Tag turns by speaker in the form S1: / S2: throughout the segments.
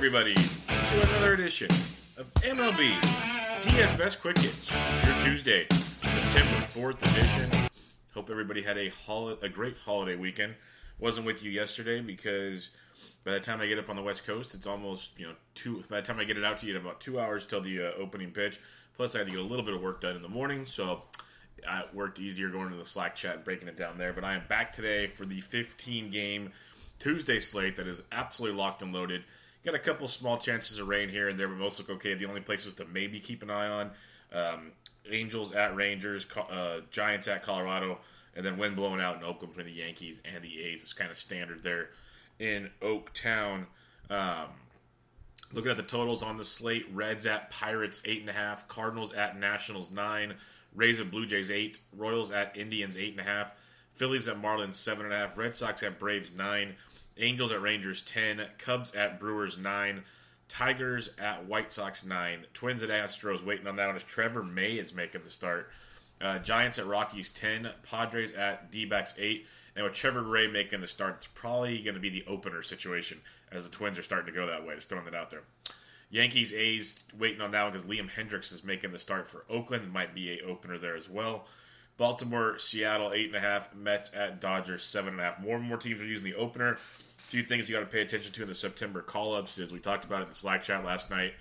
S1: Everybody, to another edition of MLB DFS Quick Hits, your Tuesday, September 4th edition. Hope everybody had a, hol- a great holiday weekend. Wasn't with you yesterday because by the time I get up on the West Coast, it's almost, you know, two. By the time I get it out to you, in about two hours till the uh, opening pitch. Plus, I had to get a little bit of work done in the morning, so it worked easier going to the Slack chat and breaking it down there. But I am back today for the 15 game Tuesday slate that is absolutely locked and loaded. Got a couple small chances of rain here and there, but most look okay. The only places to maybe keep an eye on um, Angels at Rangers, uh, Giants at Colorado, and then wind blowing out in Oakland between the Yankees and the A's. It's kind of standard there in Oaktown. Um, looking at the totals on the slate: Reds at Pirates eight and a half, Cardinals at Nationals nine, Rays at Blue Jays eight, Royals at Indians eight and a half, Phillies at Marlins seven and a half, Red Sox at Braves nine, Angels at Rangers 10, Cubs at Brewers 9, Tigers at White Sox 9, Twins at Astros waiting on that one as Trevor May is making the start. Uh, Giants at Rockies 10, Padres at D backs 8, and with Trevor Ray making the start, it's probably going to be the opener situation as the Twins are starting to go that way. Just throwing that out there. Yankees A's waiting on that one because Liam Hendriks is making the start for Oakland. Might be a opener there as well. Baltimore, Seattle, eight and a half. Mets at Dodgers, seven and a half. More and more teams are using the opener few things you got to pay attention to in the September call ups is we talked about it in the Slack chat last night.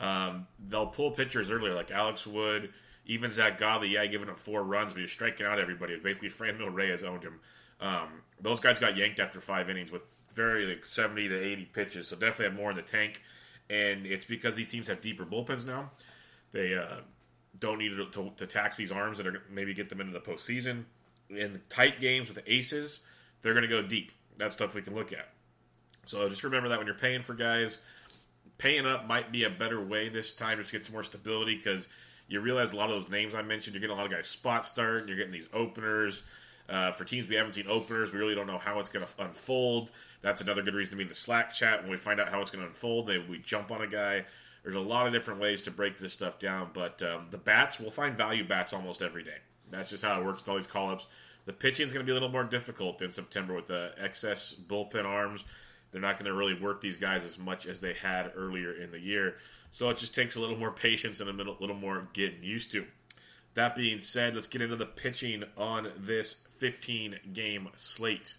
S1: Um, they'll pull pitchers earlier, like Alex Wood, even Zack Godley. Yeah, giving up four runs, but he's striking out everybody. Basically Franmil Reyes owned him. Um, those guys got yanked after five innings with very like 70 to 80 pitches, so definitely have more in the tank. And it's because these teams have deeper bullpens now. They uh, don't need to, to, to tax these arms that are maybe get them into the postseason. In the tight games with aces, they're going to go deep that's stuff we can look at. So just remember that when you're paying for guys, paying up might be a better way this time just to get some more stability because you realize a lot of those names I mentioned, you're getting a lot of guys spot start, you're getting these openers. Uh, for teams we haven't seen openers, we really don't know how it's going to unfold. That's another good reason to be in the Slack chat. When we find out how it's going to unfold, we jump on a guy. There's a lot of different ways to break this stuff down, but um, the bats, we'll find value bats almost every day. That's just how it works with all these call ups. The pitching is going to be a little more difficult in September with the excess bullpen arms. They're not going to really work these guys as much as they had earlier in the year. So it just takes a little more patience and a little more getting used to. That being said, let's get into the pitching on this 15 game slate.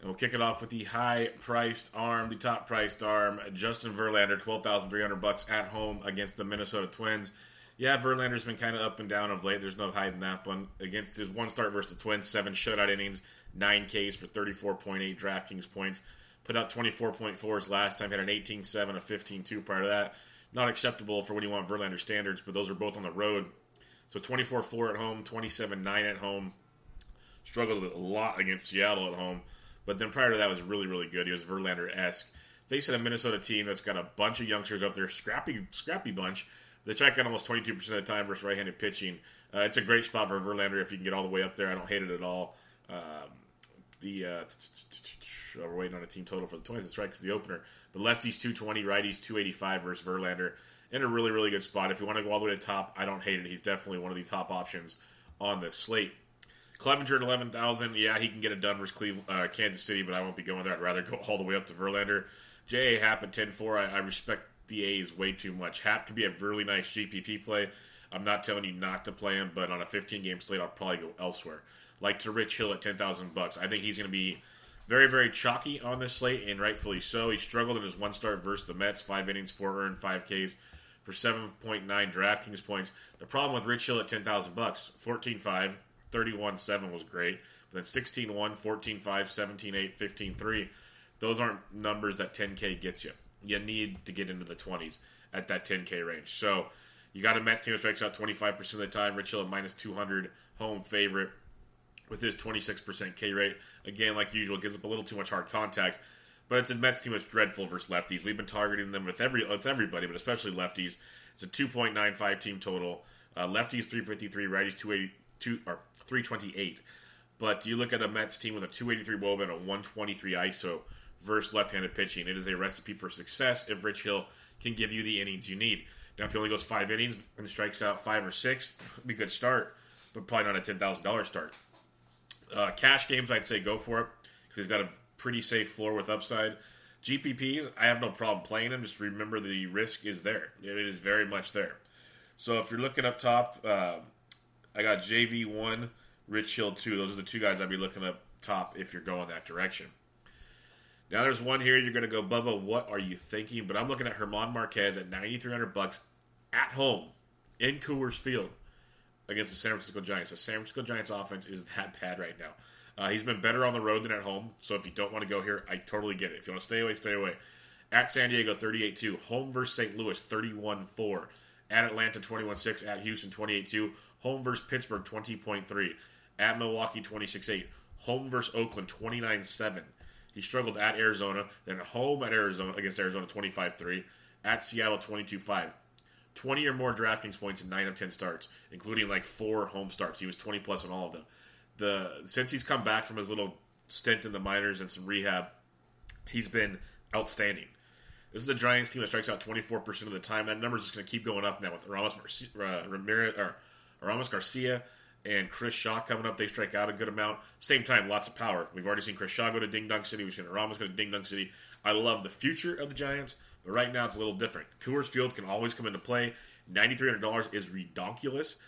S1: And we'll kick it off with the high priced arm, the top priced arm, Justin Verlander, 12300 bucks at home against the Minnesota Twins yeah, Verlander's been kind of up and down of late. There's no hiding that one. Against his one start versus the Twins, seven shutout innings, nine Ks for 34.8 DraftKings points. Put out 24.4 his last time. Had an 18-7, a 15-2 prior to that. Not acceptable for when you want Verlander standards, but those are both on the road. So 24-4 at home, 27-9 at home. Struggled a lot against Seattle at home. But then prior to that was really, really good. He was Verlander-esque. Facing a Minnesota team that's got a bunch of youngsters up there, scrappy, scrappy bunch they strike out almost 22% of the time versus right-handed pitching. Uh, it's a great spot for Verlander if you can get all the way up there. I don't hate it at all. Um, the uh, we're waiting on a team total for the Twins. That's right, because the opener. The lefties 220, righties 285 versus Verlander. In a really, really good spot. If you want to go all the way to top, I don't hate it. He's definitely one of the top options on this slate. Clevinger at 11,000. Yeah, he can get it done versus Cleveland, uh, Kansas City, but I won't be going there. I'd rather go all the way up to Verlander. J.A. Happ at 10 4. I, I respect the A's way too much. Happ could be a really nice GPP play. I'm not telling you not to play him, but on a 15 game slate, I'll probably go elsewhere. Like to Rich Hill at 10,000 bucks. I think he's going to be very, very chalky on this slate, and rightfully so. He struggled in his one start versus the Mets, five innings, four earned, five Ks for 7.9 DraftKings points. The problem with Rich Hill at 10,000 bucks, 14-5, 31-7 was great, But then 16 1, 14 5, 17 8, 15 3, those aren't numbers that 10K gets you. You need to get into the 20s at that 10K range. So you got a Mets team that strikes out 25% of the time. Rich Hill at minus 200, home favorite with his 26% K rate. Again, like usual, gives up a little too much hard contact. But it's a Mets team that's dreadful versus lefties. We've been targeting them with every with everybody, but especially lefties. It's a 2.95 team total. Uh, lefties 353, righties 282 or 328. But you look at a Mets team with a 283 WOBA and a 123 ISO versus left-handed pitching. It is a recipe for success if Rich Hill can give you the innings you need. Now, if he only goes five innings and strikes out five or six, be a good start, but probably not a ten thousand dollars start. Uh, cash games, I'd say go for it because he's got a pretty safe floor with upside. GPPs, I have no problem playing them. Just remember the risk is there. It is very much there. So if you're looking up top, uh, I got JV1, Rich Hill 2. Those are the two guys I'd be looking up top if you're going that direction. Now there's one here you're going to go, Bubba, what are you thinking? But I'm looking at German Marquez at 9300 bucks at home in Coors Field against the San Francisco Giants. The San Francisco Giants offense is that bad right now. Uh, he's been better on the road than at home. So if you don't want to go here, I totally get it. If you want to stay away, stay away. At San Diego, 38 2. Home versus St. Louis, 31 4. At Atlanta, 21 6. At Houston, 28 2. Home versus Pittsburgh, 20.3. At Milwaukee, 26 8. Home versus Oakland, 29 7. He struggled at Arizona, then home at Arizona against Arizona 25-3, at Seattle 22-5. 20 or more DraftKings points in 9 of 10 starts, including like 4 home starts. He was 20 plus on all of them. The since he's come back from his little stint in the minors and some rehab, he's been outstanding. This is a Giants team that strikes out 24% of the time. That number is just going to keep going up now with Ramos uh, Ramirez or Ramos Garcia and Chris Shaw coming up. They strike out a good amount. Same time, lots of power. We've already seen Chris Shaw go to Ding Dong City. We've seen Ramos go to Ding Dong City. I love the future of the Giants, but right now it's a little different. Coors Field can always come into play. $9,300 is redonkulous,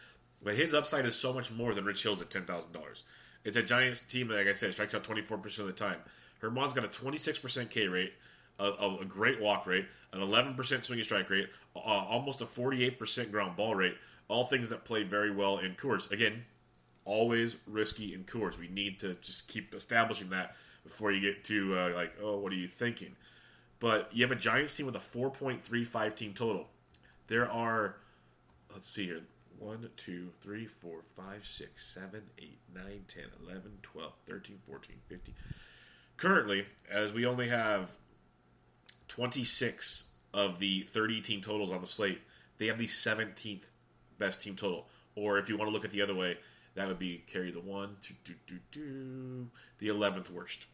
S1: but his upside is so much more than Rich Hill's at $10,000. It's a Giants team that, like I said, strikes out 24% of the time. German's got a 26% K rate, a, a, great walk rate, an 11% swinging strike rate, almost a 48% ground ball rate all things that play very well in Coors. Again, always risky in Coors. We need to just keep establishing that before you get to uh, like, oh, what are you thinking? But you have a Giants team with a 4.35 team total. There are, let's see here, 1, 2, 3, 4, 5, 6, 7, 8, 9, 10, 11, 12, 13, 14, 15. Currently, as we only have 26 of the 30 team totals on the slate, they have the 17th best team total. Or if you want to look at the other way, that would be carry the one, two, two, two, the eleventh worst.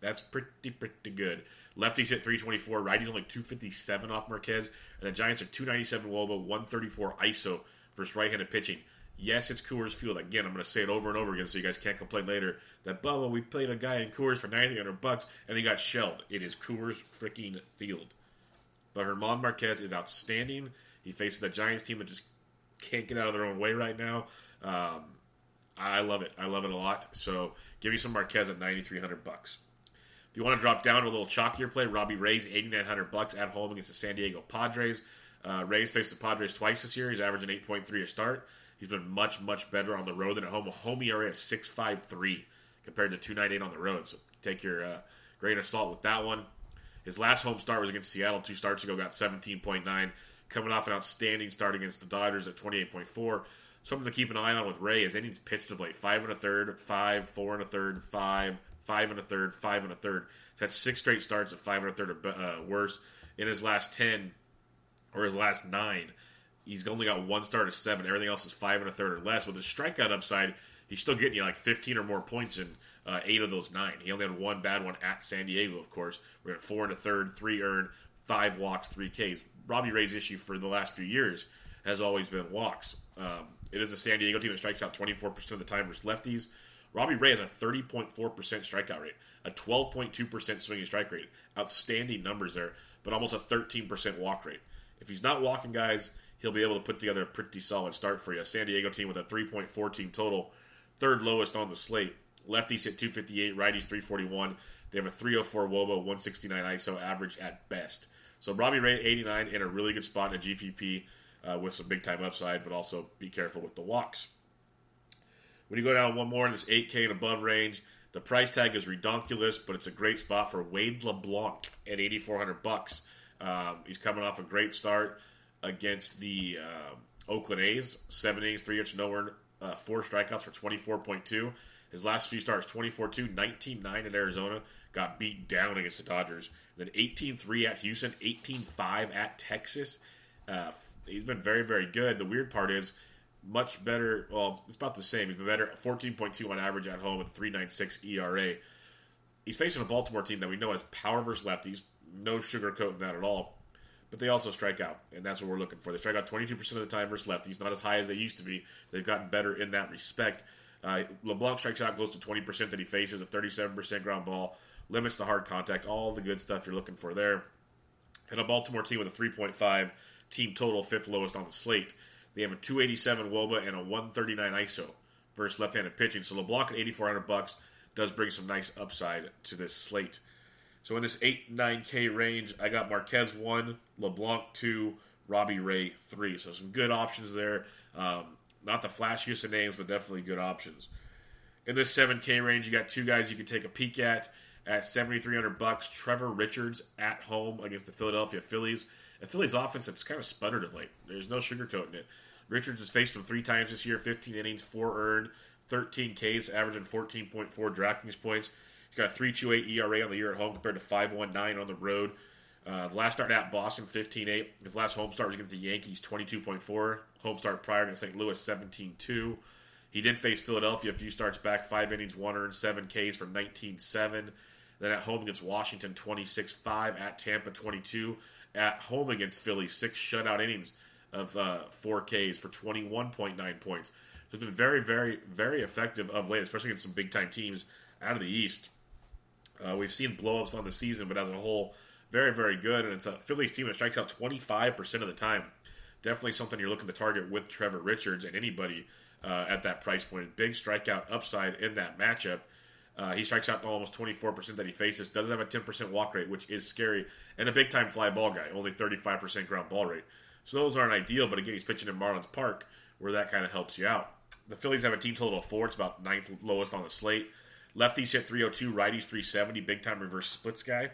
S1: That's pretty pretty good. Lefties hit 324, righties only 257 off Marquez, and the Giants are 297 WOBA, 134 ISO versus right-handed pitching. Yes, it's Coors Field. Again, I'm going to say it over and over again so you guys can't complain later that Bubba, we played a guy in Coors for 900 bucks and he got shelled. It is Coors freaking Field. But German Marquez is outstanding. He faces a Giants team that just can't get out of their own way right now. Um, I love it. I love it a lot. So give me some Marquez at 9300 bucks. If you want to drop down to a little chalkier play, Robbie Ray's 8900 bucks at home against the San Diego Padres. Uh, Rays faced the Padres twice this year. He's averaging 8.3 a start. He's been much, much better on the road than at home. A home ERA of 6.53 compared to 2.98 on the road. So take your uh, grain of salt with that one. His last home start was against Seattle two starts ago, got 17.9 coming off an outstanding start against the Dodgers at 28.4. Something to keep an eye on with Ray is innings pitched of like five and a third, five, four and a third, five, five and a third, five and a third. That's six straight starts at five and a third or uh, worse. In his last ten or his last nine, he's only got one start of seven. Everything else is five and a third or less. With his strikeout upside, he's still getting you like 15 or more points in uh, eight of those nine. He only had one bad one at San Diego, of course. We're at four and a third, three earned, five walks, three Ks. Robbie Ray's issue for the last few years has always been walks. Um, it is a San Diego team that strikes out 24% of the time versus lefties. Robbie Ray has a 30.4% strikeout rate, a 12.2% swinging strike rate. Outstanding numbers there, but almost a 13% walk rate. If he's not walking guys, he'll be able to put together a pretty solid start for you. San Diego team with a 3.14 total, third lowest on the slate. Lefties hit 258, righties 341. They have a 304 Woba, 169 ISO average at best. So Robbie Ray, 89, in a really good spot in a GPP uh, with some big time upside, but also be careful with the walks. When you go down one more in this 8K and above range, the price tag is redonkulous, but it's a great spot for Wade LeBlanc at 8,400 bucks. Um, he's coming off a great start against the uh, Oakland A's, seven innings, three hits, no earned, uh, four strikeouts for 24.2. His last few starts 24 2, 19 9 at Arizona, got beat down against the Dodgers. Then 18 3 at Houston, 18 5 at Texas. Uh, he's been very, very good. The weird part is, much better. Well, it's about the same. He's been better 14.2 on average at home with 3.96 ERA. He's facing a Baltimore team that we know has power versus lefties. No sugarcoating that at all. But they also strike out, and that's what we're looking for. They strike out 22% of the time versus lefties, not as high as they used to be. They've gotten better in that respect. Uh, LeBlanc strikes out close to 20% that he faces, a 37% ground ball, limits the hard contact, all the good stuff you're looking for there. And a Baltimore team with a 3.5 team total, fifth lowest on the slate. They have a 287 Woba and a 139 ISO versus left-handed pitching. So LeBlanc at 8,400 bucks does bring some nice upside to this slate. So in this 8 9K range, I got Marquez 1, LeBlanc 2, Robbie Ray 3. So some good options there. Um, not the flashiest of names, but definitely good options. In this 7K range, you got two guys you can take a peek at at 7,300 bucks. Trevor Richards at home against the Philadelphia Phillies. The Phillies offense has kind of sputtered of late. There's no sugarcoating it. Richards has faced him three times this year 15 innings, 4 earned, 13 Ks, averaging 14.4 DraftKings points. He's got a 3.28 ERA on the year at home compared to 5.19 on the road. Uh, the last start at Boston, 15-8. His last home start was against the Yankees, 22.4. Home start prior against St. Louis, 17-2. He did face Philadelphia a few starts back, five innings, one earned, seven Ks for 19-7. Then at home against Washington, 26-5. At Tampa, 22. At home against Philly, six shutout innings of uh, 4Ks for 21.9 points. So it's been very, very, very effective of late, especially against some big-time teams out of the East. Uh, we've seen blowups on the season, but as a whole, very, very good. And it's a Phillies team that strikes out 25% of the time. Definitely something you're looking to target with Trevor Richards and anybody uh, at that price point. Big strikeout upside in that matchup. Uh, he strikes out almost 24% that he faces. Doesn't have a 10% walk rate, which is scary. And a big time fly ball guy, only 35% ground ball rate. So those aren't ideal, but again, he's pitching in Marlins Park, where that kind of helps you out. The Phillies have a team total of four. It's about ninth lowest on the slate. Lefties hit 302, righties 370, big time reverse splits guy.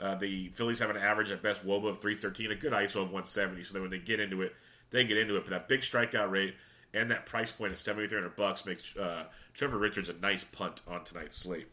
S1: Uh, the Phillies have an average at best WOBA of 313, a good ISO of 170. So that when they get into it, they get into it. But that big strikeout rate and that price point of 7,300 bucks makes uh, Trevor Richards a nice punt on tonight's slate.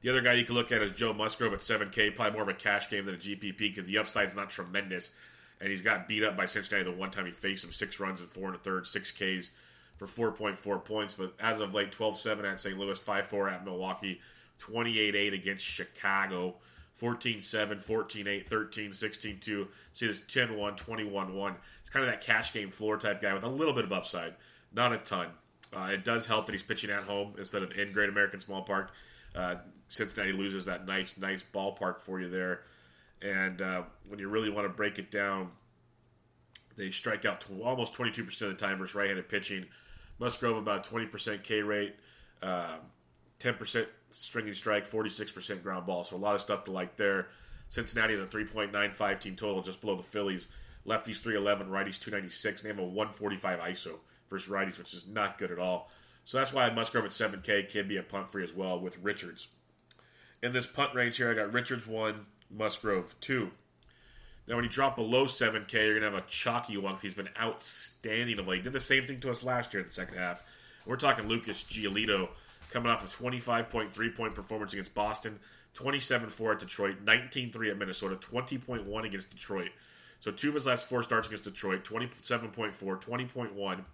S1: The other guy you can look at is Joe Musgrove at 7K, probably more of a cash game than a GPP because the upside's not tremendous. And he's got beat up by Cincinnati the one time he faced him six runs and four and a third, six Ks for 4.4 points. But as of late, 12 7 at St. Louis, 5 4 at Milwaukee, 28 8 against Chicago. 14 7, 14 8, 13 16 2. See this 10 1, 21 1. It's kind of that cash game floor type guy with a little bit of upside, not a ton. Uh, it does help that he's pitching at home instead of in Great American Small Park. Uh, Cincinnati loses that nice, nice ballpark for you there. And uh, when you really want to break it down, they strike out to almost 22% of the time versus right handed pitching. Musgrove about 20% K rate, uh, 10% swinging strike, 46% ground ball. So a lot of stuff to like there. Cincinnati is a 3.95 team total, just below the Phillies. Lefties 311, righties 296. They have a 145 ISO versus righties, which is not good at all. So that's why Musgrove at 7K can be a punt free as well with Richards. In this punt range here, I got Richards 1, Musgrove 2. Now, when you drop below 7K, you're going to have a chalky one because he's been outstanding of late. Did the same thing to us last year in the second half. We're talking Lucas Giolito coming off a 25.3 point performance against Boston, 27 4 at Detroit, 19 3 at Minnesota, 20.1 against Detroit. So two of his last four starts against Detroit, 27.4, 20.1.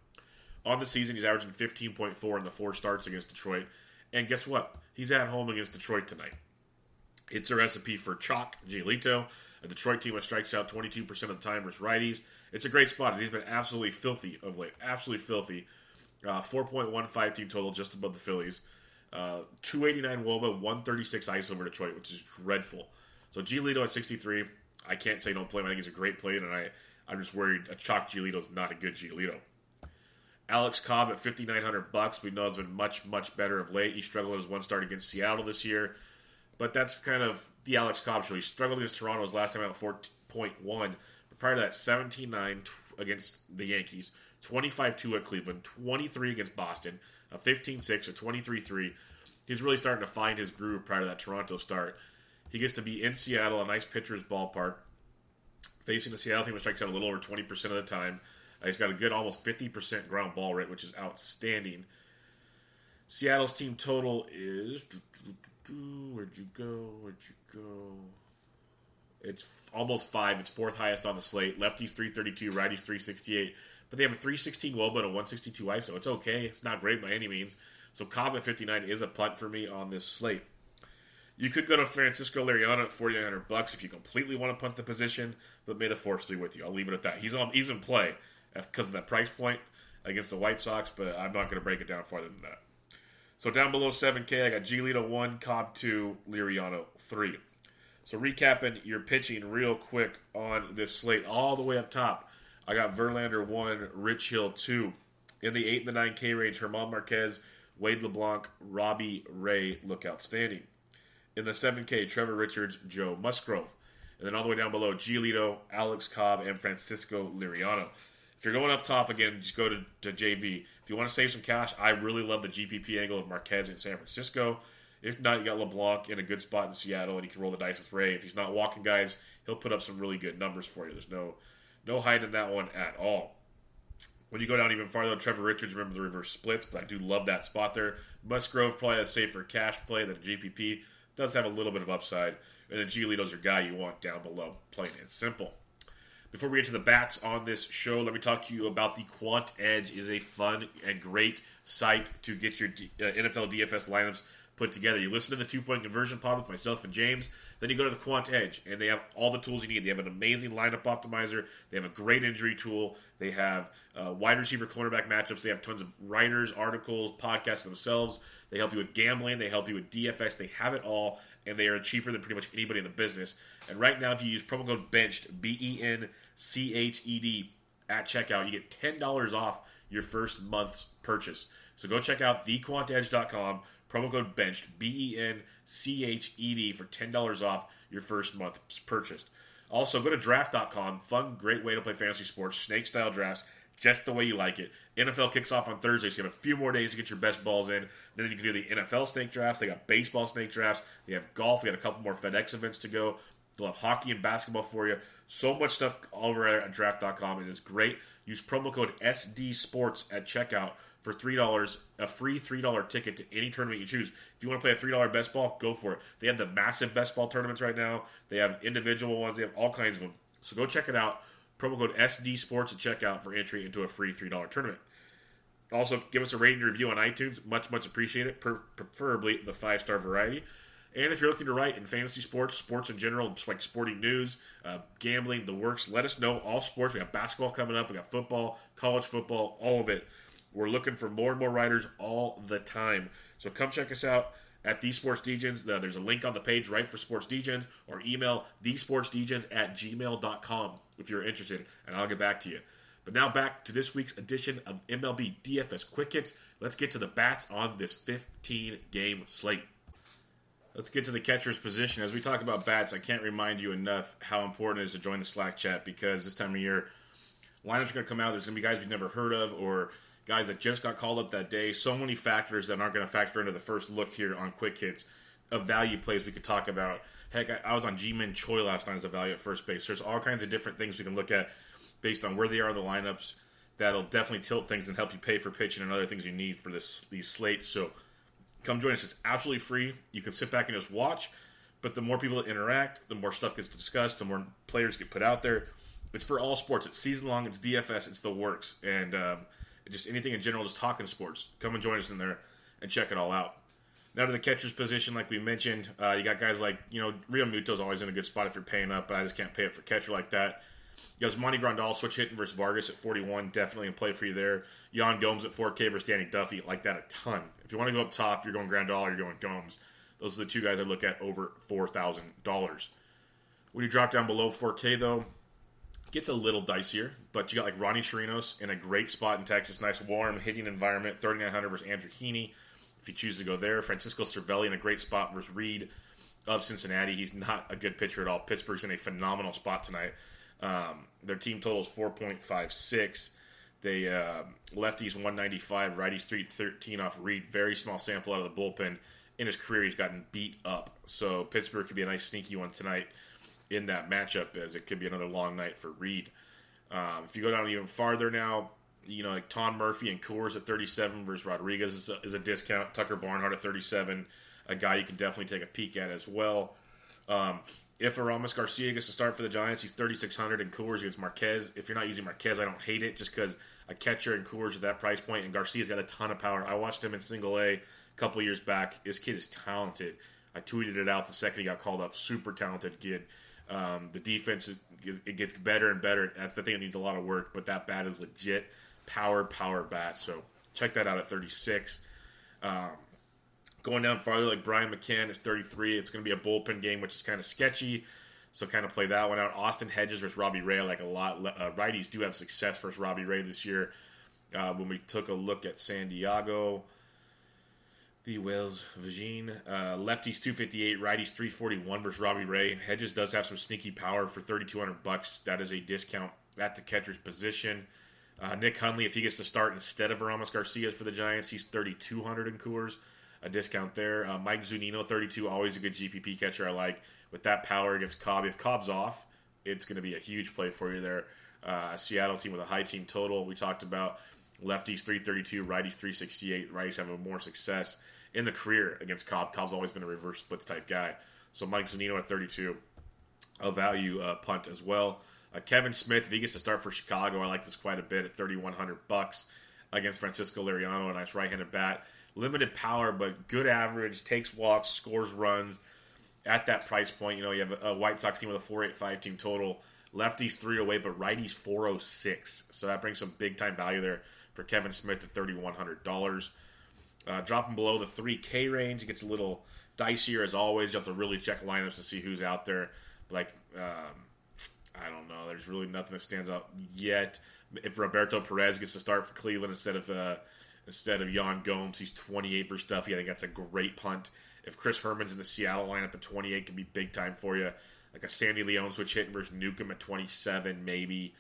S1: On the season, he's averaging 15.4 in the four starts against Detroit. And guess what? He's at home against Detroit tonight. It's a recipe for chalk, Giolito, a Detroit team that strikes out 22% of the time versus righties. It's a great spot. He's been absolutely filthy of late. Absolutely filthy. Uh, 4.15 team total, just above the Phillies. Uh, 289 Woba, 136 ice over Detroit, which is dreadful. So Giolito at 63. I can't say don't play him. I think he's a great play, and I, I'm just worried a chalk Giolito is not a good Giolito. Alex Cobb at 5,900 bucks. We know has been much, much better of late. He struggled his one start against Seattle this year, but that's kind of the Alex Cobb show. He struggled against Toronto his last time out 4.1, but prior to that, 17-9 against the Yankees, 25 2 at Cleveland, 23 against Boston, a 15 6 or 23 3. He's really starting to find his groove prior to that Toronto start. He gets to be in Seattle, a nice pitcher's ballpark, facing the Seattle team, which strikes out a little over 20% of the time. Uh, he's got a good almost 50% ground ball rate, which is outstanding. Seattle's team total is. Where'd you go? Where'd you go? It's almost five. It's fourth highest on the slate. Lefties 332, righties 368. But they have a 316 Woba and a 162 ISO. It's okay. It's not great by any means. So Cobb at 59 is a punt for me on this slate. You could go to Francisco Liriano at 4900 bucks if you completely want to punt the position, but may the force be with you. I'll leave it at that. He's on. He's in play because of that price point against the White Sox, but I'm not going to break it down farther than that. So down below 7K, I got Giolito 1, Cobb 2, Liriano 3. So recapping your pitching real quick on this slate, all the way up top, I got Verlander 1, Rich Hill 2. In the 8 and the 9K range, German Marquez, Wade LeBlanc, Robbie Ray look outstanding. In the 7K, Trevor Richards, Joe Musgrove. And then all the way down below, Giolito, Alex Cobb, and Francisco Liriano. If you're going up top again, just go to, to JV. If you want to save some cash, I really love the GPP angle of Marquez in San Francisco. If not, you got LeBlanc in a good spot in Seattle, and he can roll the dice with Ray. If he's not walking guys, he'll put up some really good numbers for you. There's no no hiding that one at all. When you go down even farther, Trevor Richards, remember the reverse splits, but I do love that spot there. Musgrove probably a safer cash play than a GPP. Does have a little bit of upside. And then Giolito's your guy you want down below, plain and simple. Before we get to the bats on this show, let me talk to you about the Quant Edge. is a fun and great site to get your uh, NFL DFS lineups put together. You listen to the two point conversion pod with myself and James. Then you go to the Quant Edge, and they have all the tools you need. They have an amazing lineup optimizer. They have a great injury tool. They have uh, wide receiver cornerback matchups. They have tons of writers, articles, podcasts themselves. They help you with gambling. They help you with DFS. They have it all, and they are cheaper than pretty much anybody in the business. And right now, if you use promo code BENCHED, B E N C H E D, at checkout, you get $10 off your first month's purchase. So go check out thequantedge.com, promo code BENCHED, B E N C H E D, for $10 off your first month's purchase. Also, go to draft.com, fun, great way to play fantasy sports, snake style drafts, just the way you like it. NFL kicks off on Thursday, so you have a few more days to get your best balls in. Then you can do the NFL snake drafts. They got baseball snake drafts. They have golf. We got a couple more FedEx events to go. They'll have hockey and basketball for you. So much stuff over at draft.com. It is great. Use promo code SD Sports at checkout for three dollars, a free three dollar ticket to any tournament you choose. If you want to play a three dollar best ball, go for it. They have the massive best ball tournaments right now. They have individual ones. They have all kinds of them. So go check it out. Promo code SD Sports at checkout for entry into a free three dollar tournament. Also, give us a rating and review on iTunes. Much, much appreciated. preferably the five star variety. And if you're looking to write in fantasy sports, sports in general, just like sporting news, uh, gambling, the works, let us know. All sports. We got basketball coming up. We got football, college football, all of it. We're looking for more and more writers all the time. So come check us out at the Sports Degens. Uh, there's a link on the page right for Sports Degens or email thesportsdegens at gmail.com if you're interested, and I'll get back to you. But now back to this week's edition of MLB DFS Quick Hits. Let's get to the bats on this 15 game slate. Let's get to the catcher's position. As we talk about bats, I can't remind you enough how important it is to join the Slack chat because this time of year, lineups are going to come out. There's going to be guys we've never heard of or guys that just got called up that day. So many factors that aren't going to factor into the first look here on Quick Hits of value plays we could talk about. Heck, I, was on Ji-Man Choi last night as a value at first base. There's all kinds of different things we can look at based on where they are in the lineups that'll definitely tilt things and help you pay for pitching and other things you need for this these slates. So Come join us. It's absolutely free. You can sit back and just watch. But the more people that interact, the more stuff gets discussed, the more players get put out there. It's for all sports. It's season long. It's DFS. It's the works. And um, just anything in general, just talking sports. Come and join us in there and check it all out. Now to the catcher's position, like we mentioned, uh, you got guys like, you know, Realmuto's always in a good spot if you're paying up, but I just can't pay it for catcher like that. You guys, Monty Grandal switch hitting versus Vargas at 41, definitely in play for you there. Yan Gomes at 4K versus Danny Duffy, like that a ton. If you want to go up top, you're going Grandal, you're going Gomes. Those are the two guys I look at over $4,000. When you drop down below 4K, though, gets a little dicier, but you got like Ronnie Chirinos in a great spot in Texas, nice warm hitting environment, 3,900 versus Andrew Heaney. If you choose to go there, Francisco Cervelli in a great spot versus Reed of Cincinnati. He's not a good pitcher at all. Pittsburgh's in a phenomenal spot tonight. Um, their team total is 4.56. They uh, lefties 195, righties 313 off Reed. Very small sample out of the bullpen. In his career, he's gotten beat up. So Pittsburgh could be a nice sneaky one tonight in that matchup, as it could be another long night for Reed. Um, if you go down even farther now, you know, like Tom Murphy and Coors at 37 versus Rodriguez is a, is a discount. Tucker Barnhart at 37, a guy you can definitely take a peek at as well. Um, if Aramis Garcia gets to start for the Giants, he's 3,600 and Coors against Marquez. If you're not using Marquez, I don't hate it just because a catcher and Coors at that price point, and Garcia's got a ton of power. I watched him in single A a couple years back. This kid is talented. I tweeted it out the second he got called up. Super talented kid. Um, the defense is, it gets better and better. That's the thing that needs a lot of work, but that bat is legit power power bat. So check that out at 36. Um, going down farther, like Brian McCann is 33. It's going to be a bullpen game, which is kind of sketchy. So kind of play that one out. Austin Hedges versus Robbie Ray. like a lot. Uh, righties do have success versus Robbie Ray this year. Uh, when we took a look at San Diego, the Wales Virgin uh, lefties 258, righties 341 versus Robbie Ray. Hedges does have some sneaky power for 3,200 bucks. That is a discount at the catcher's position. Uh, Nick Hundley, if he gets to start instead of Ramos Garcia for the Giants, he's 3,200 in Coors. A discount there. Uh, Mike Zunino, 32, always a good GPP catcher. I like with that power against Cobb. If Cobb's off, it's going to be a huge play for you there. Uh, a Seattle team with a high team total. We talked about lefties 332, righties 368. Righties having more success in the career against Cobb. Cobb's always been a reverse splits type guy. So Mike Zunino at 32, a value uh, punt as well. Uh, Kevan Smith, if he gets to start for Chicago, I like this quite a bit at 3100 bucks against Francisco Liriano, a nice right-handed bat. Limited power, but good average, takes walks, scores runs. At that price point, you know, you have a White Sox team with a 485 team total. Lefties 308, but righties 406. So that brings some big time value there for Kevan Smith at $3,100. Uh, dropping below the 3K range, it gets a little dicier as always. You have to really check lineups to see who's out there. Like, um, I don't know. There's really nothing that stands out yet. If Roberto Perez gets to start for Cleveland instead of uh, instead of Yan Gomes, he's 28 for Stuffy. I think that's a great punt. If Chris Herrmann's in the Seattle lineup at 28, can be big time for you. Like a Sandy Leon switch hit versus Newcomb at 27, maybe.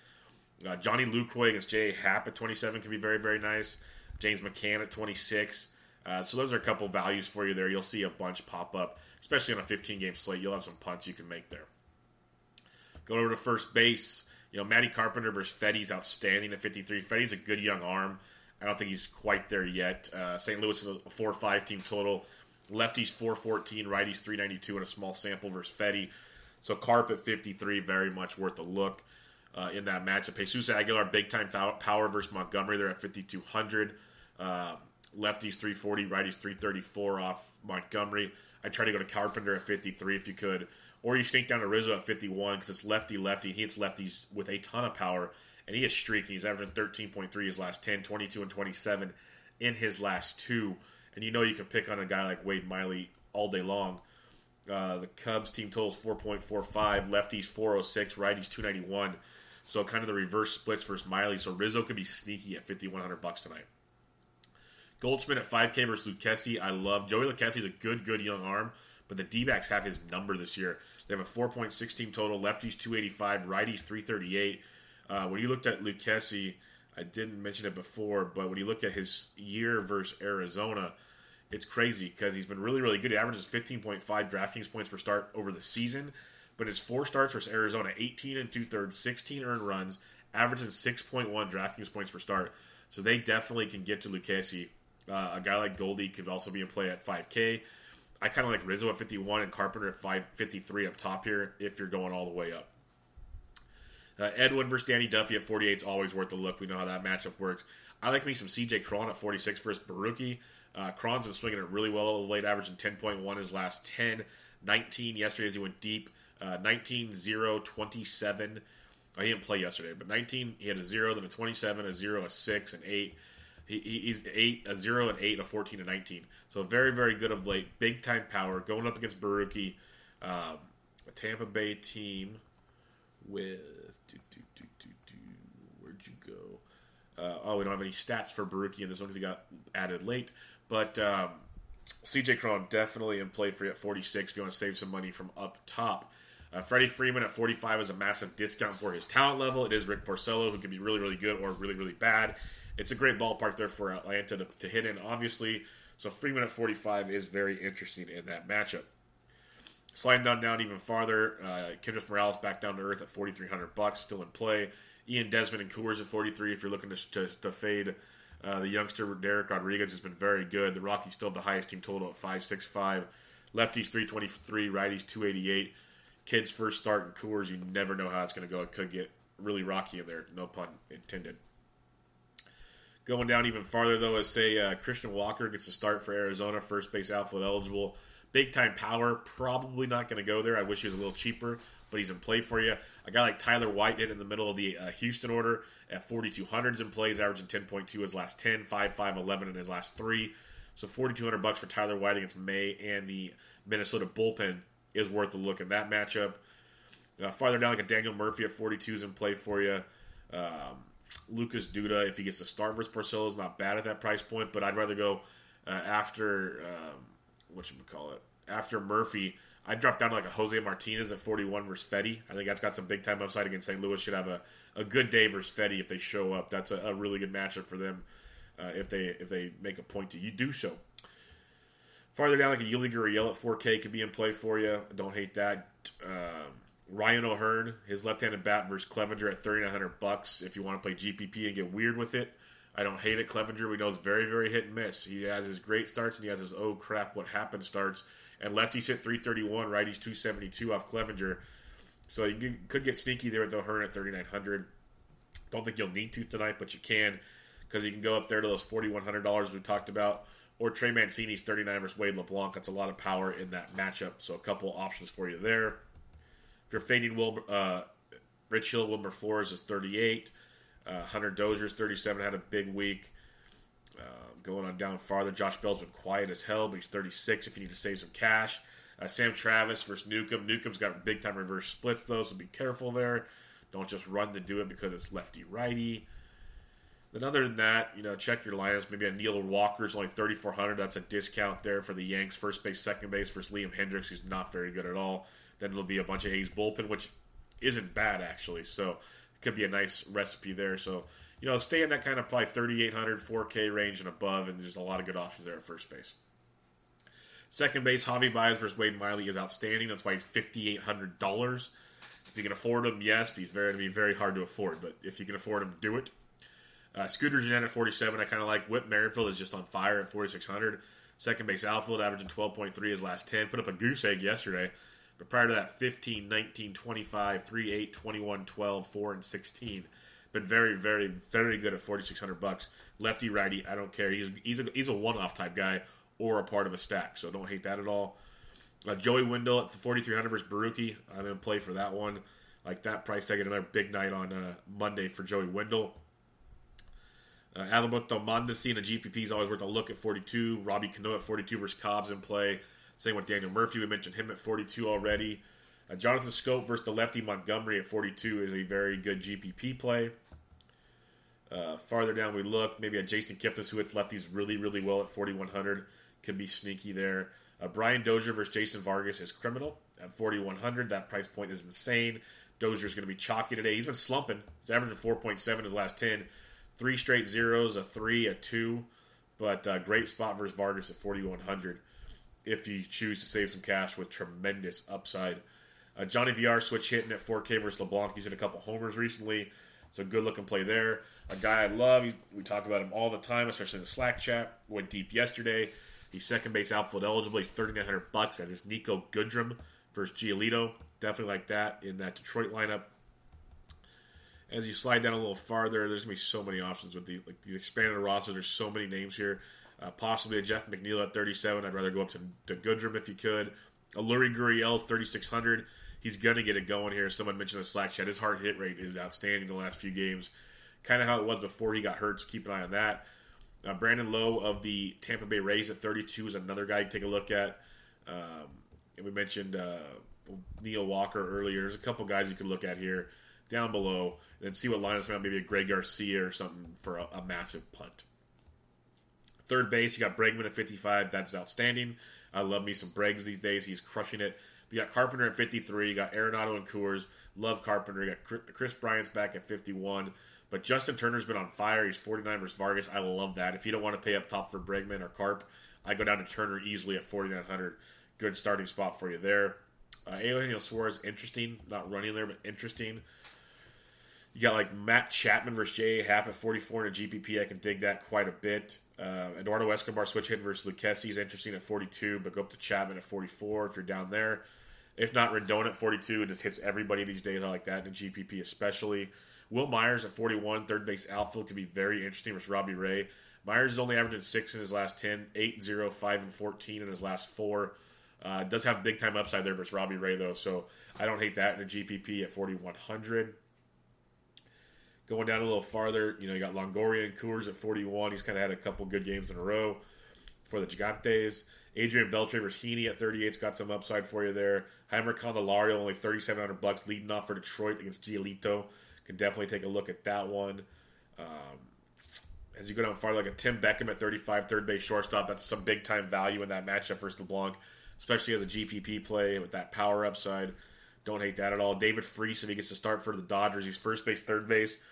S1: Uh, Johnny Lucroy against J. Happ at 27 can be very, very nice. James McCann at 26. Uh, so those are a couple values for you there. You'll see a bunch pop up, especially on a 15 game slate. You'll have some punts you can make there. Going over to first base, you know, Matty Carpenter versus Fedde's outstanding at 53. Fedde's a good young arm. I don't think he's quite there yet. Uh, St. Louis is a 4 5 team total. Lefties 414, righties 392 in a small sample versus Fedde. So Carp at 53, very much worth a look uh, in that matchup. Jesus Aguilar, big time power versus Montgomery. They're at 5,200. Uh, lefties 340, righties 334 off Montgomery. I try to go to Carpenter at 53 if you could. Or you sneak down to Rizzo at 51 because it's lefty lefty. He hits lefties with a ton of power, and he is streaking. He's averaging 13.3 his last 10, 22, and 27 in his last two. And you know you can pick on a guy like Wade Miley all day long. Uh, the Cubs team totals 4.45, lefties 406, righties 291. So kind of the reverse splits versus Miley. So Rizzo could be sneaky at 5100 bucks tonight. Goldschmidt at 5K versus Lucchesi. I love Joey Lucchesi is a good, good young arm, but the D backs have his number this year. They have a 4.6 team total. Lefties 285, righties 338. Uh, when you looked at Lucchesi, I didn't mention it before, but when you look at his year versus Arizona, it's crazy because he's been really, really good. He averages 15.5 DraftKings points per start over the season, but his four starts versus Arizona, 18 and two thirds, 16 earned runs, averaging 6.1 DraftKings points per start. So they definitely can get to Lucchesi. Uh, a guy like Goldie could also be in play at 5K. I kind of like Rizzo at 51 and Carpenter at 553 up top here if you're going all the way up. Uh, Edwin versus Danny Duffy at 48 is always worth a look. We know how that matchup works. I like to me some CJ Cron at 46 versus Borucki. Uh, Cron's been swinging it really well of late, average averaging 10.1 his last 10, 19 yesterday as he went deep, uh, 19, 0, 27. Oh, he didn't play yesterday, but 19, he had a 0, then a 27, a 0, a 6, an 8. He, he's eight, a zero, and eight, a fourteen, and nineteen. So very, very good of late. Big time power going up against Borucki, um, a Tampa Bay team with. Do, do, do, where'd you go? Uh, oh, we don't have any stats for Borucki in this one because he got added late. But um, CJ Cron definitely in play for you at 46 if you want to save some money from up top. Uh, Freddie Freeman at 45 is a massive discount for his talent level. It is Rick Porcello, who can be really, really good or really, really bad. It's a great ballpark there for Atlanta to, to hit in, obviously. So Freeman at 45 is very interesting in that matchup. Sliding down down even farther, uh, Kendrys Morales back down to earth at 4,300 bucks, still in play. Ian Desmond and Coors at 43 if you're looking to, to, to fade uh, the youngster Dereck Rodriguez has been very good. The Rockies still have the highest team total at 565. Lefties 323, righties 288. Kids first start in Coors, you never know how it's going to go. It could get really rocky in there, no pun intended. Going down even farther, though, is say uh, Christian Walker gets a start for Arizona, first base outfield eligible. Big time power, probably not going to go there. I wish he was a little cheaper, but he's in play for you. A guy like Tyler White hit in the middle of the uh, Houston order at 4,200s in plays, averaging 10.2 his last 10, 5, 5, 11 in his last three. So 4,200 bucks for Tyler White against May and the Minnesota bullpen is worth a look in that matchup. Uh, farther down, like a Daniel Murphy at 42 is in play for you. Um, Lucas Duda, if he gets a start versus Porcello, is not bad at that price point, but I'd rather go uh, after um, what should we call it? After Murphy, I'd drop down to like a Jose Martinez at 41 versus Fedde. I think that's got some big time upside against St. Louis. Should have a, a good day versus Fedde if they show up. That's a, a really good matchup for them uh, if they if they make a point to you do so. Farther down, like a Yuli Gurriel at 4K could be in play for you. Don't hate that. Uh, Ryan O'Hearn, his left-handed bat versus Clevinger at 3,900 bucks. If you want to play GPP and get weird with it, I don't hate it. Clevinger, we know is very, very hit and miss. He has his great starts and he has his oh crap, what happened starts. And lefties hit 331, righties 272 off Clevinger. So you could get sneaky there with O'Hearn at 3,900. Don't think you'll need to tonight, but you can because you can go up there to those $4,100 we talked about. Or Trey Mancini's 39 versus Wade LeBlanc. That's a lot of power in that matchup. So a couple options for you there. If you're fading Wilmer, uh, Rich Hill, Wilmer Flores is 38. Uh, Hunter Dozier's 37, had a big week. Uh, going on down farther, Josh Bell's been quiet as hell, but he's 36 if you need to save some cash. Uh, Sam Travis versus Newcomb. Newcomb's got big time reverse splits, though, so be careful there. Don't just run to do it because it's lefty righty. Then, other than that, you know, check your lineups. Maybe a Neil Walker's only 3,400. That's a discount there for the Yanks, first base, second base versus Liam Hendriks, who's not very good at all. Then it'll be a bunch of A's bullpen, which isn't bad actually. So it could be a nice recipe there. So you know, stay in that kind of probably 3,800, 4K range and above, and there's a lot of good options there at first base. Second base, Javi Baez versus Wade Miley is outstanding. That's why he's $5,800. If you can afford him, yes, but he's to be very hard to afford. But if you can afford him, do it. Uh, Scooter Gennett at 47, I kind of like. Whit Merrifield is just on fire at 4,600. Second base outfield, averaging 12.3 his last 10. Put up a goose egg yesterday. But prior to that, 15, 19, 25, 3, 8, 21, 12, 4, and 16. Been very, very, very good at 4,600 bucks. Lefty, righty, I don't care. He's, he's a, he's a one-off type guy or a part of a stack, so don't hate that at all. Uh, Joey Wendle at 4,300 versus Borucki. I'm in play for that one. Like that price tag, another big night on uh, Monday for Joey Wendle. Uh, Alberto Mondesi in a GPP is always worth a look at 42. Robbie Cano at 42 versus Cobbs in play. Same with Daniel Murphy. We mentioned him at 42 already. Uh, Jonathan Schoop versus the lefty Montgomery at 42 is a very good GPP play. Uh, farther down we look, maybe a Jason Kipnis who hits lefties really, really well at 4,100. Could be sneaky there. Uh, Brian Dozier versus Jason Vargas is criminal at 4,100. That price point is insane. Dozier's going to be chalky today. He's been slumping. He's averaging 4.7 his last 10. Three straight zeros, a three, a two. But uh, great spot versus Vargas at 4,100 if you choose to save some cash with tremendous upside. Uh, Johnny VR switch hitting at 4K versus LeBlanc. He's hit a couple homers recently, so good looking play there. A guy I love. We talk about him all the time, especially in the Slack chat. Went deep yesterday. He's second base outfield eligible. He's 3,900 bucks. That is Niko Goodrum versus Giolito. Definitely like that in that Detroit lineup. As you slide down a little farther, there's gonna be so many options with the like these expanded rosters. There's so many names here. Uh, possibly a Jeff McNeil at 37. I'd rather go up to, to Goodrum if you could. Leury Gurriel's 3,600. He's going to get it going here. Someone mentioned the Slack chat. His hard hit rate is outstanding the last few games. Kind of how it was before he got hurt, so keep an eye on that. Uh, Brandon Lowe of the Tampa Bay Rays at 32 is another guy to take a look at. Um, and we mentioned uh, Neil Walker earlier. There's a couple guys you could look at here down below and see what lineups around maybe a Greg Garcia or something for a, a massive punt. Third base, you got Bregman at 55. That's outstanding. I love me some Breggs these days. He's crushing it. You got Carpenter at 53. You got Arenado and Coors. Love Carpenter. You got Kris Bryant's back at 51. But Justin Turner's been on fire. He's 49 versus Vargas. I love that. If you don't want to pay up top for Bregman or Carp, I go down to Turner easily at 4,900. Good starting spot for you there. Uh, Eugenio Suarez, interesting. Not running there, but interesting. You got like Matt Chapman versus J.A. Happ at 44 in a GPP. I can dig that quite a bit. Uh, Eduardo Escobar switch hit versus Lucchesi is interesting at 42, but go up to Chapman at 44 if you're down there. If not, Rendon at 42. It just hits everybody these days. I like that in GPP especially. Wil Myers at 41, third base outfield could be very interesting versus Robbie Ray. Myers is only averaging six in his last 10, 8, 0, 5, and 14 in his last four. Uh, does have big time upside there versus Robbie Ray, though, so I don't hate that in a GPP at 4,100. Going down a little farther, you know, you got Longoria and Coors at 41. He's kind of had a couple good games in a row for the Gigantes. Adrian Beltre versus Heaney at 38's got some upside for you there. Jeimer Candelario only 3,700 bucks leading off for Detroit against Giolito. Can definitely take a look at that one. Um, as you go down farther, like a Tim Beckham at 35, third base shortstop, that's some big time value in that matchup versus LeBlanc, especially as a GPP play with that power upside. Don't hate that at all. David Freese, if he gets to start for the Dodgers, he's first base, third base,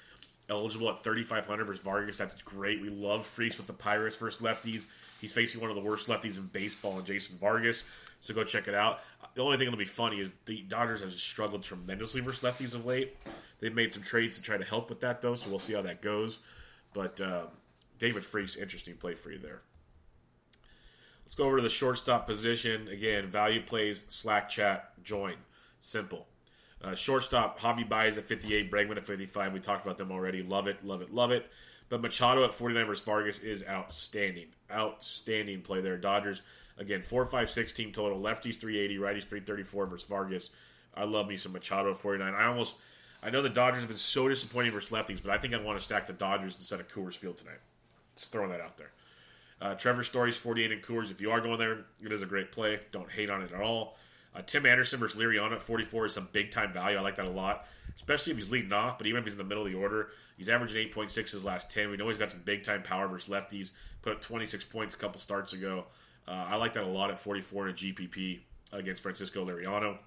S1: eligible at 3,500 versus Vargas. That's great. We love Freese with the Pirates versus lefties. He's facing one of the worst lefties in baseball in Jason Vargas. So go check it out. The only thing that'll be funny is the Dodgers have struggled tremendously versus lefties of late. They've made some trades to try to help with that, though, so we'll see how that goes. But um, David Freak's interesting play for you there. Let's go over to the shortstop position. Again, value plays, Slack chat, join. Simple. Uh, shortstop, Javi Baez at 58, Bregman at 55. We talked about them already. Love it, love it, love it. But Machado at 49 versus Vargas is outstanding. Outstanding play there. Dodgers, again, 4 5 6 team total. Lefties 380, righties 334 versus Vargas. I love me some Machado at 49. I almost, I know the Dodgers have been so disappointing versus lefties, but I think I want to stack the Dodgers instead of Coors Field tonight. Just throwing that out there. Uh, Trevor Story's 48 in Coors. If you are going there, it is a great play. Don't hate on it at all. Uh, Tim Anderson versus Liriano at 44 is some big time value. I like that a lot, especially if he's leading off. But even if he's in the middle of the order, he's averaging 8.6 his last 10. We know he's got some big time power versus lefties. Put up 26 points a couple starts ago. Uh, I like that a lot at 44 in a GPP against Francisco Liriano.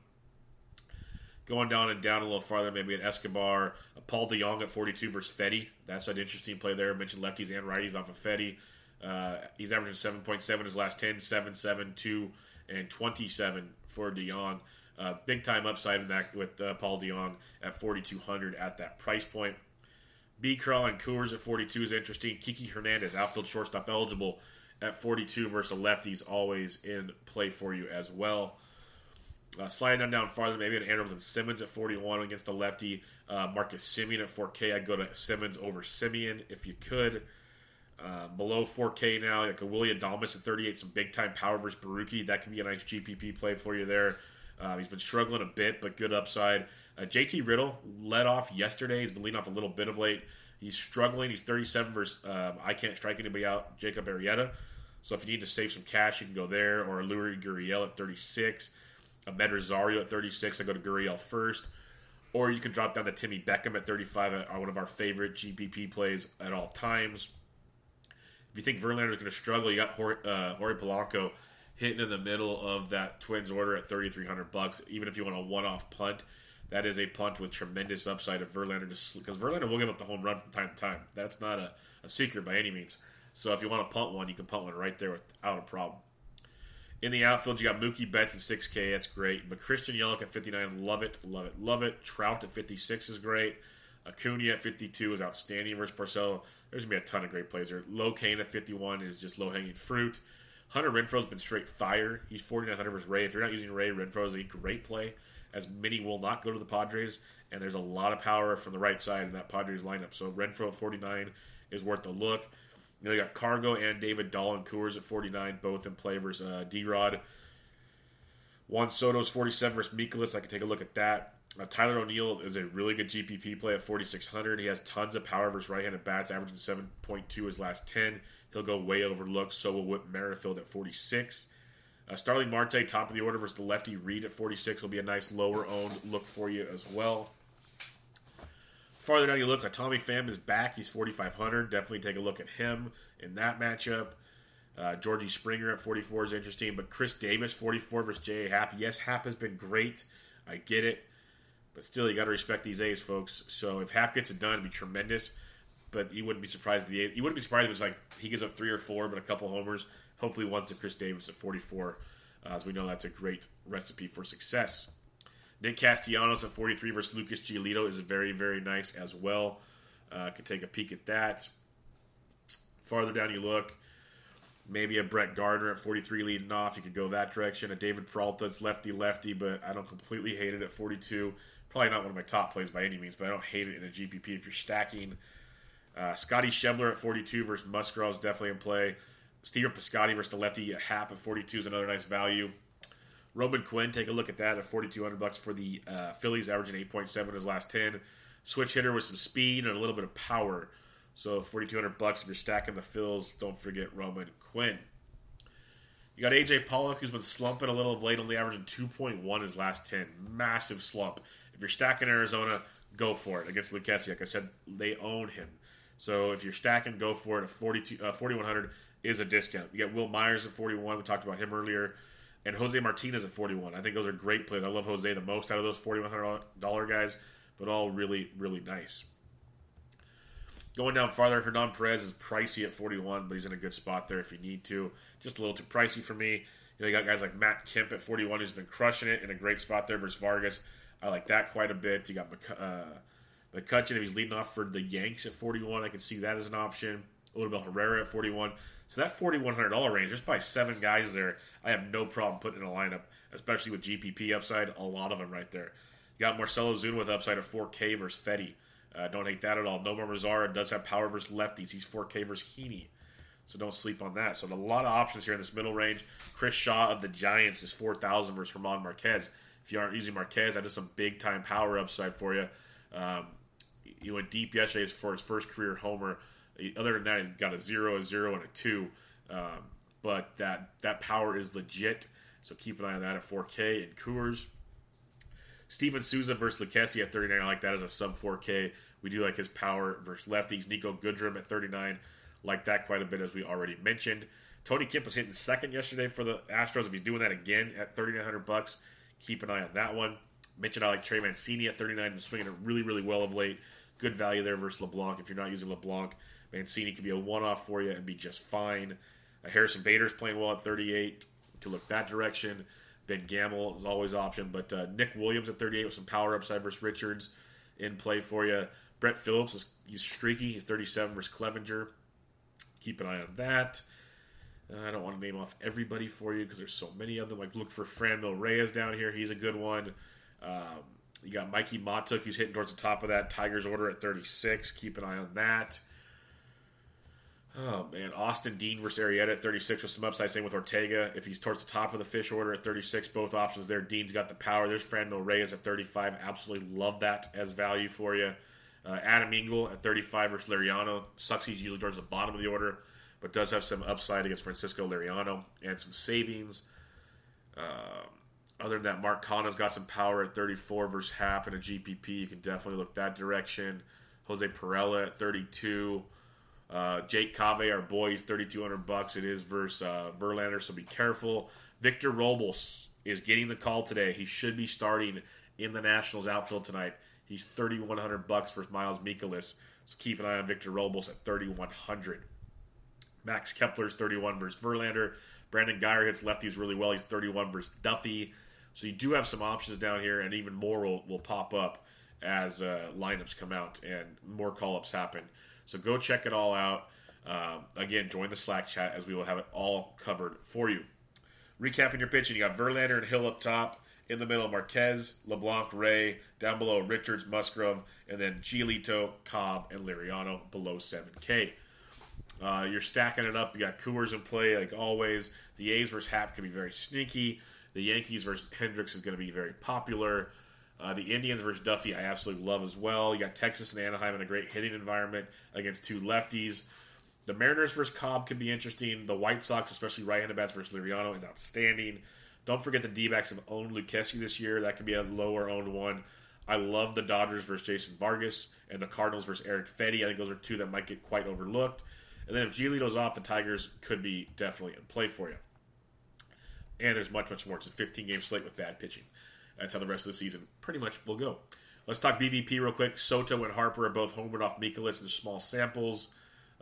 S1: Going down and down a little farther, maybe an Escobar, a Paul DeJong at 42 versus Fedde. That's an interesting play there. I mentioned lefties and righties off of Fedde. Uh, he's averaging 7.7 his last 10, 7, 7, 2, and 27 for DeJong. Uh, big time upside in that with uh, Paul DeJong at 4,200 at that price point. B. Crawl and Coors at 42 is interesting. Kiki Hernandez, outfield shortstop eligible at 42 versus lefty, lefties, always in play for you as well. Uh, sliding on down farther, maybe an Andrelton Simmons at 41 against the lefty. Uh, Marcus Semien at 4K. I'd go to Simmons over Semien if you could. Uh, below 4K now, like a Willy Adames at 38, some big time power versus Baruki. That can be a nice GPP play for you there. Uh, he's been struggling a bit, but good upside. Uh, JT Riddle led off yesterday. He's been leading off a little bit of late. He's struggling. He's 37 versus um, I can't strike anybody out. Jacob Arrieta. So if you need to save some cash, you can go there. Or Lurie Gurriel at 36. Amed Rosario at 36. I go to Gurriel first. Or you can drop down to Timmy Beckham at 35, uh, one of our favorite GPP plays at all times. If you think Verlander is going to struggle, you got Jorge, uh, Jorge Polanco hitting in the middle of that Twins order at 3,300 bucks. Even if you want a one-off punt, that is a punt with tremendous upside of Verlander because Verlander will give up the home run from time to time. That's not a, a secret by any means. So if you want to punt one, you can punt one right there without a problem. In the outfield, you got Mookie Betts at 6K. That's great. But Christian Yelich at 59, love it, love it, love it. Trout at 56 is great. Acuna at 52 is outstanding versus Porcello. There's going to be a ton of great plays there. Lo Cain at 51 is just low hanging fruit. Hunter Renfroe's been straight fire. He's 4,900 versus Ray. If you're not using Ray, Renfroe is a great play, as many will not go to the Padres. And there's a lot of power from the right side in that Padres lineup. So Renfroe at 49 is worth a look. You know, you got Cargo and David Dahl and Coors at 49, both in play versus uh, D Rod. Juan Soto's 47 versus Mikolas. I can take a look at that. Uh, Tyler O'Neill is a really good GPP play at 4,600. He has tons of power versus right handed bats, averaging 7.2 his last 10. He'll go way overlooked. So will Whit Merrifield at 46. Uh, Starling Marte, top of the order versus the lefty Reed at 46 will be a nice lower owned look for you as well. Farther down you look, like Tommy Pham is back. He's 4,500. Definitely take a look at him in that matchup. Uh, Georgie Springer at 44 is interesting, but Khris Davis 44 versus J.A. Happ. Yes, Happ has been great. I get it. But still, you got to respect these A's, folks. So if Happ gets it done, it'd be tremendous. But you wouldn't be surprised. If the A's, you wouldn't be surprised if it's like he gives up three or four, but a couple homers. Hopefully, once to Khris Davis at 44, uh, as we know that's a great recipe for success. Nick Castellanos at 43 versus Lucas Giolito is very, very nice as well. Uh, could take a peek at that. Farther down you look, maybe a Brett Gardner at 43 leading off. You could go that direction. A David Peralta, it's lefty lefty, but I don't completely hate it at 42. Probably not one of my top plays by any means, but I don't hate it in a GPP if you're stacking. Uh, Scotty Schebler at 42 versus Musgrove is definitely in play. Stephen Piscotty versus the lefty at Happ at 42 is another nice value. Roman Quinn, take a look at that at 4200 bucks for the uh, Phillies, averaging 8.7 his last 10. Switch hitter with some speed and a little bit of power. So 4200 bucks if you're stacking the Phils, don't forget Roman Quinn. You got AJ Pollock, who's been slumping a little of late, only averaging 2.1 his last 10. Massive slump. If you're stacking Arizona, go for it against Lucchesi. Like I said, they own him. So if you're stacking, go for it. A 42, uh, 4100 is a discount. You got Wil Myers at 41. We talked about him earlier. And Jose Martinez at 41. I think those are great plays. I love Jose the most out of those $4,100 guys, but all really, really nice. Going down farther, Hernan Perez is pricey at 41, but he's in a good spot there if you need to. Just a little too pricey for me. You know, you got guys like Matt Kemp at 41 who's been crushing it in a great spot there versus Vargas. I like that quite a bit. You got uh, McCutchen if he's leading off for the Yanks at 41. I can see that as an option. Odubel Herrera at 41. So that $4,100 range, there's probably seven guys there. I have no problem putting in a lineup, especially with GPP upside. A lot of them right there. You got Marcell Ozuna with upside of 4K versus Fedde. Uh, don't hate that at all. Nomar Mazara does have power versus lefties. He's 4K versus Heaney. So don't sleep on that. So a lot of options here in this middle range. Chris Shaw of the Giants is 4,000 versus German Marquez. If you aren't using Marquez, that is some big time power upside for you. Um, he went deep yesterday for his first career homer. Other than that, he's got a zero, a zero, and a two. Um, but that that power is legit. So keep an eye on that at 4K and Coors. Steven Souza versus Lucchesi at 39. I like that as a sub 4K. We do like his power versus lefties. Niko Goodrum at 39. Like that quite a bit, as we already mentioned. Tony Kemp was hitting second yesterday for the Astros. If he's doing that again at 3900 bucks, keep an eye on that one. Mentioned I like Trey Mancini at 39. Been swinging it really, really well of late. Good value there versus LeBlanc. If you're not using LeBlanc, Mancini could be a one-off for you and be just fine. Uh, Harrison Bader's playing well at 38. Could look that direction. Ben Gamel is always an option, but uh, Nick Williams at 38 with some power upside versus Richards in play for you. Brett Phillips is he's streaky. He's 37 versus Clevinger. Keep an eye on that. Uh, I don't want to name off everybody for you because there's so many of them. Like look for Franmil Reyes down here. He's a good one. Um, you got Mikey Mahtook who's hitting towards the top of that Tigers order at 36. Keep an eye on that. Oh man, Austin Dean versus Arrieta at 36 with some upside. Same with Ortega. If he's towards the top of the fish order at 36, both options there. Dean's got the power. There's Franmil Reyes at 35. Absolutely love that as value for you. Uh, Adam Engel at 35 versus Liriano. Sucks he's usually towards the bottom of the order, but does have some upside against Francisco Liriano and some savings. Uh, other than that, Mark Canha's got some power at 34 versus Happ in a GPP. You can definitely look that direction. Jose Pirela at 32. Uh, Jake Cave, our boy, he's 3,200 bucks. It is versus uh, Verlander, so be careful. Victor Robles is getting the call today. He should be starting in the Nationals outfield tonight. He's 3,100 bucks versus Miles Mikolas. So keep an eye on Victor Robles at 3,100. Max Kepler's 31 versus Verlander. Brandon Guyer hits lefties really well. He's 31 versus Duffy. So you do have some options down here, and even more will, will pop up as uh, lineups come out and more call ups happen. So go check it all out. Um, again, join the Slack chat as we will have it all covered for you. Recapping your pitching, you got Verlander and Hill up top. In the middle, Marquez, LeBlanc, Ray. Down below, Richards, Musgrove. And then Giolito, Cobb, and Liriano below 7K. Uh, you're stacking it up. You got Coors in play, like always. The A's versus Happ can be very sneaky. The Yankees versus Hendriks is going to be very popular. Uh, the Indians versus Duffy, I absolutely love as well. You got Texas and Anaheim in a great hitting environment against two lefties. The Mariners versus Cobb could be interesting. The White Sox, especially right-handed bats versus Liriano, is outstanding. Don't forget the D-backs have owned Lucchesi this year. That could be a lower owned one. I love the Dodgers versus Jason Vargas and the Cardinals versus Eric Fedde. I think those are two that might get quite overlooked. And then if Giolito's off, the Tigers could be definitely in play for you. And there's much, much more. It's a 15 game slate with bad pitching. That's how the rest of the season pretty much will go. Let's talk BVP real quick. Soto and Harper are both homered off Mikolas in small samples.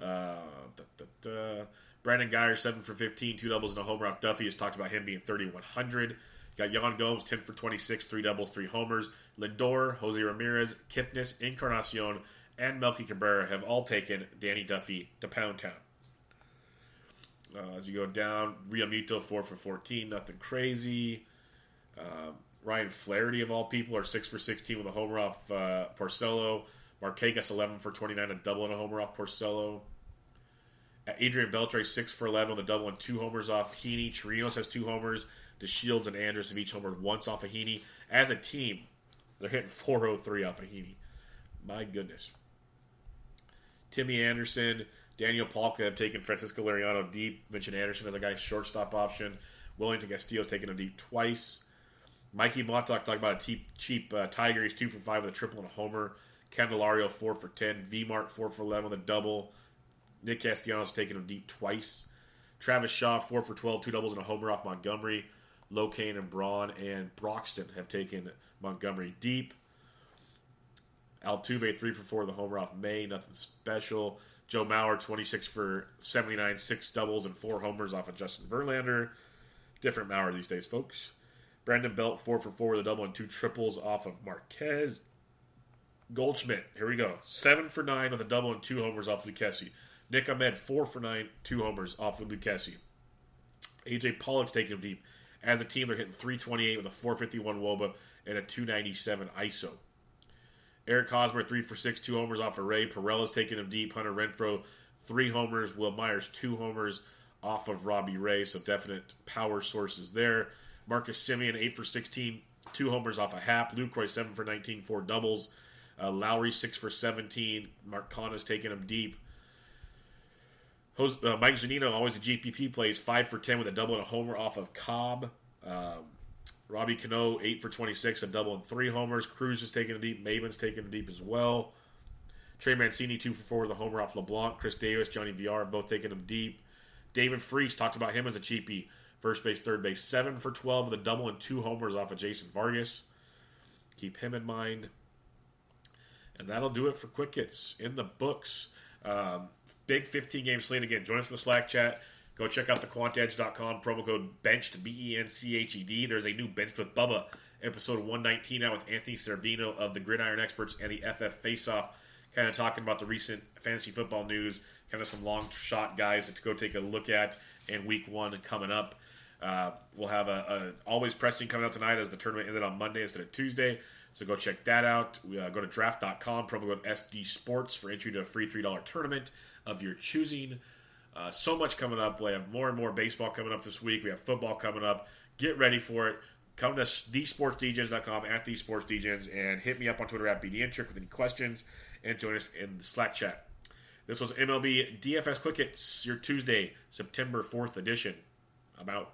S1: Uh, da, da, da. Brandon Guyer, 7 for 15, two doubles and a homer off Duffy. Has talked about him being 3,100. Got Yan Gomes, 10 for 26, three doubles, three homers. Lindor, Jose Ramirez, Kipnis, Encarnacion, and Melky Cabrera have all taken Danny Duffy to Pound Town. Uh, as you go down, Realmuto, 4 for 14, nothing crazy. Uh, Ryan Flaherty, of all people, are 6 for 16 with a homer off uh, Porcello. Markakis, 11 for 29, a double and a homer off Porcello. Adrian Beltre, 6 for 11 with a double and two homers off Heaney. Chirinos has two homers. The Shields and Andrus have each homered once off of Heaney. As a team, they're hitting 403 off of Heaney. My goodness. Timmy Anderson, Daniel Palka have taken Francisco Liriano deep. Mentioned Anderson as a guy's shortstop option. Wellington Castillo's taken him deep twice. Mikey Mahtook talked about a cheap, cheap uh, Tiger. He's 2 for 5 with a triple and a homer. Candelario 4 for 10. V-Mart 4 for 11 with a double. Nick Castellanos taken him deep twice. Travis Shaw 4 for 12, two doubles and a homer off Montgomery. Lo Cain and Braun and Broxton have taken Montgomery deep. Altuve 3 for 4 with a homer off May, nothing special. Joe Mauer 26 for 79, six doubles and four homers off of Justin Verlander. Different Mauer these days, folks. Brandon Belt 4 for 4 with a double and two triples off of Marquez. Goldschmidt, here we go. 7 for 9 with a double and two homers off Lucchesi. Nick Ahmed, 4 for 9, two homers off of Lucchesi. AJ Pollock's taking him deep. As a team, they're hitting 328 with a 451 Woba and a 297 ISO. Eric Hosmer, 3 for 6, two homers off of Ray. Pirela's taking him deep. Hunter Renfroe, three homers. Wil Myers, two homers off of Robbie Ray. So definite power sources there. Marcus Semien, 8 for 16, two homers off a of Happ. Lucroy, 7 for 19, four doubles. Uh, Lowrie, 6 for 17. Mark Canha's taking him deep. Jose, uh, Mike Zunino, always a GPP plays, 5 for 10 with a double and a homer off of Cobb. Um, Robbie Cano, 8 for 26, a double and three homers. Cruz is taking a deep. Maven's taking a deep as well. Trey Mancini, 2 for 4 with a homer off LeBlanc. Chris Davis, Johnny VR, both taking him deep. David Freese talked about him as a cheapie. First base, third base, 7 for 12 with a double and two homers off of Jason Vargas. Keep him in mind. And that'll do it for Quick Hits in the books. Um, big 15 game slate again. Join us in the Slack chat. Go check out the quantedge.com promo code BENCHED, B E N C H E D. There's a new Benched with Bubba episode 119 now with Anthony Servino of the Gridiron Experts and the FF Faceoff, kind of talking about the recent fantasy football news, kind of some long shot guys to go take a look at and week one coming up. Uh, we'll have a, a, always pressing coming out tonight as the tournament ended on Monday instead of Tuesday. So go check that out. We, uh, go to draft.com, promo code SD Sports for entry to a free $3 tournament of your choosing. Uh, so much coming up. We have more and more baseball coming up this week. We have football coming up. Get ready for it. Come to thesportsdjs.com at thesportsdjs and hit me up on Twitter at BDNtrick with any questions and join us in the Slack chat. This was MLB DFS Quick Hits, your Tuesday, September 4th edition. I'm out.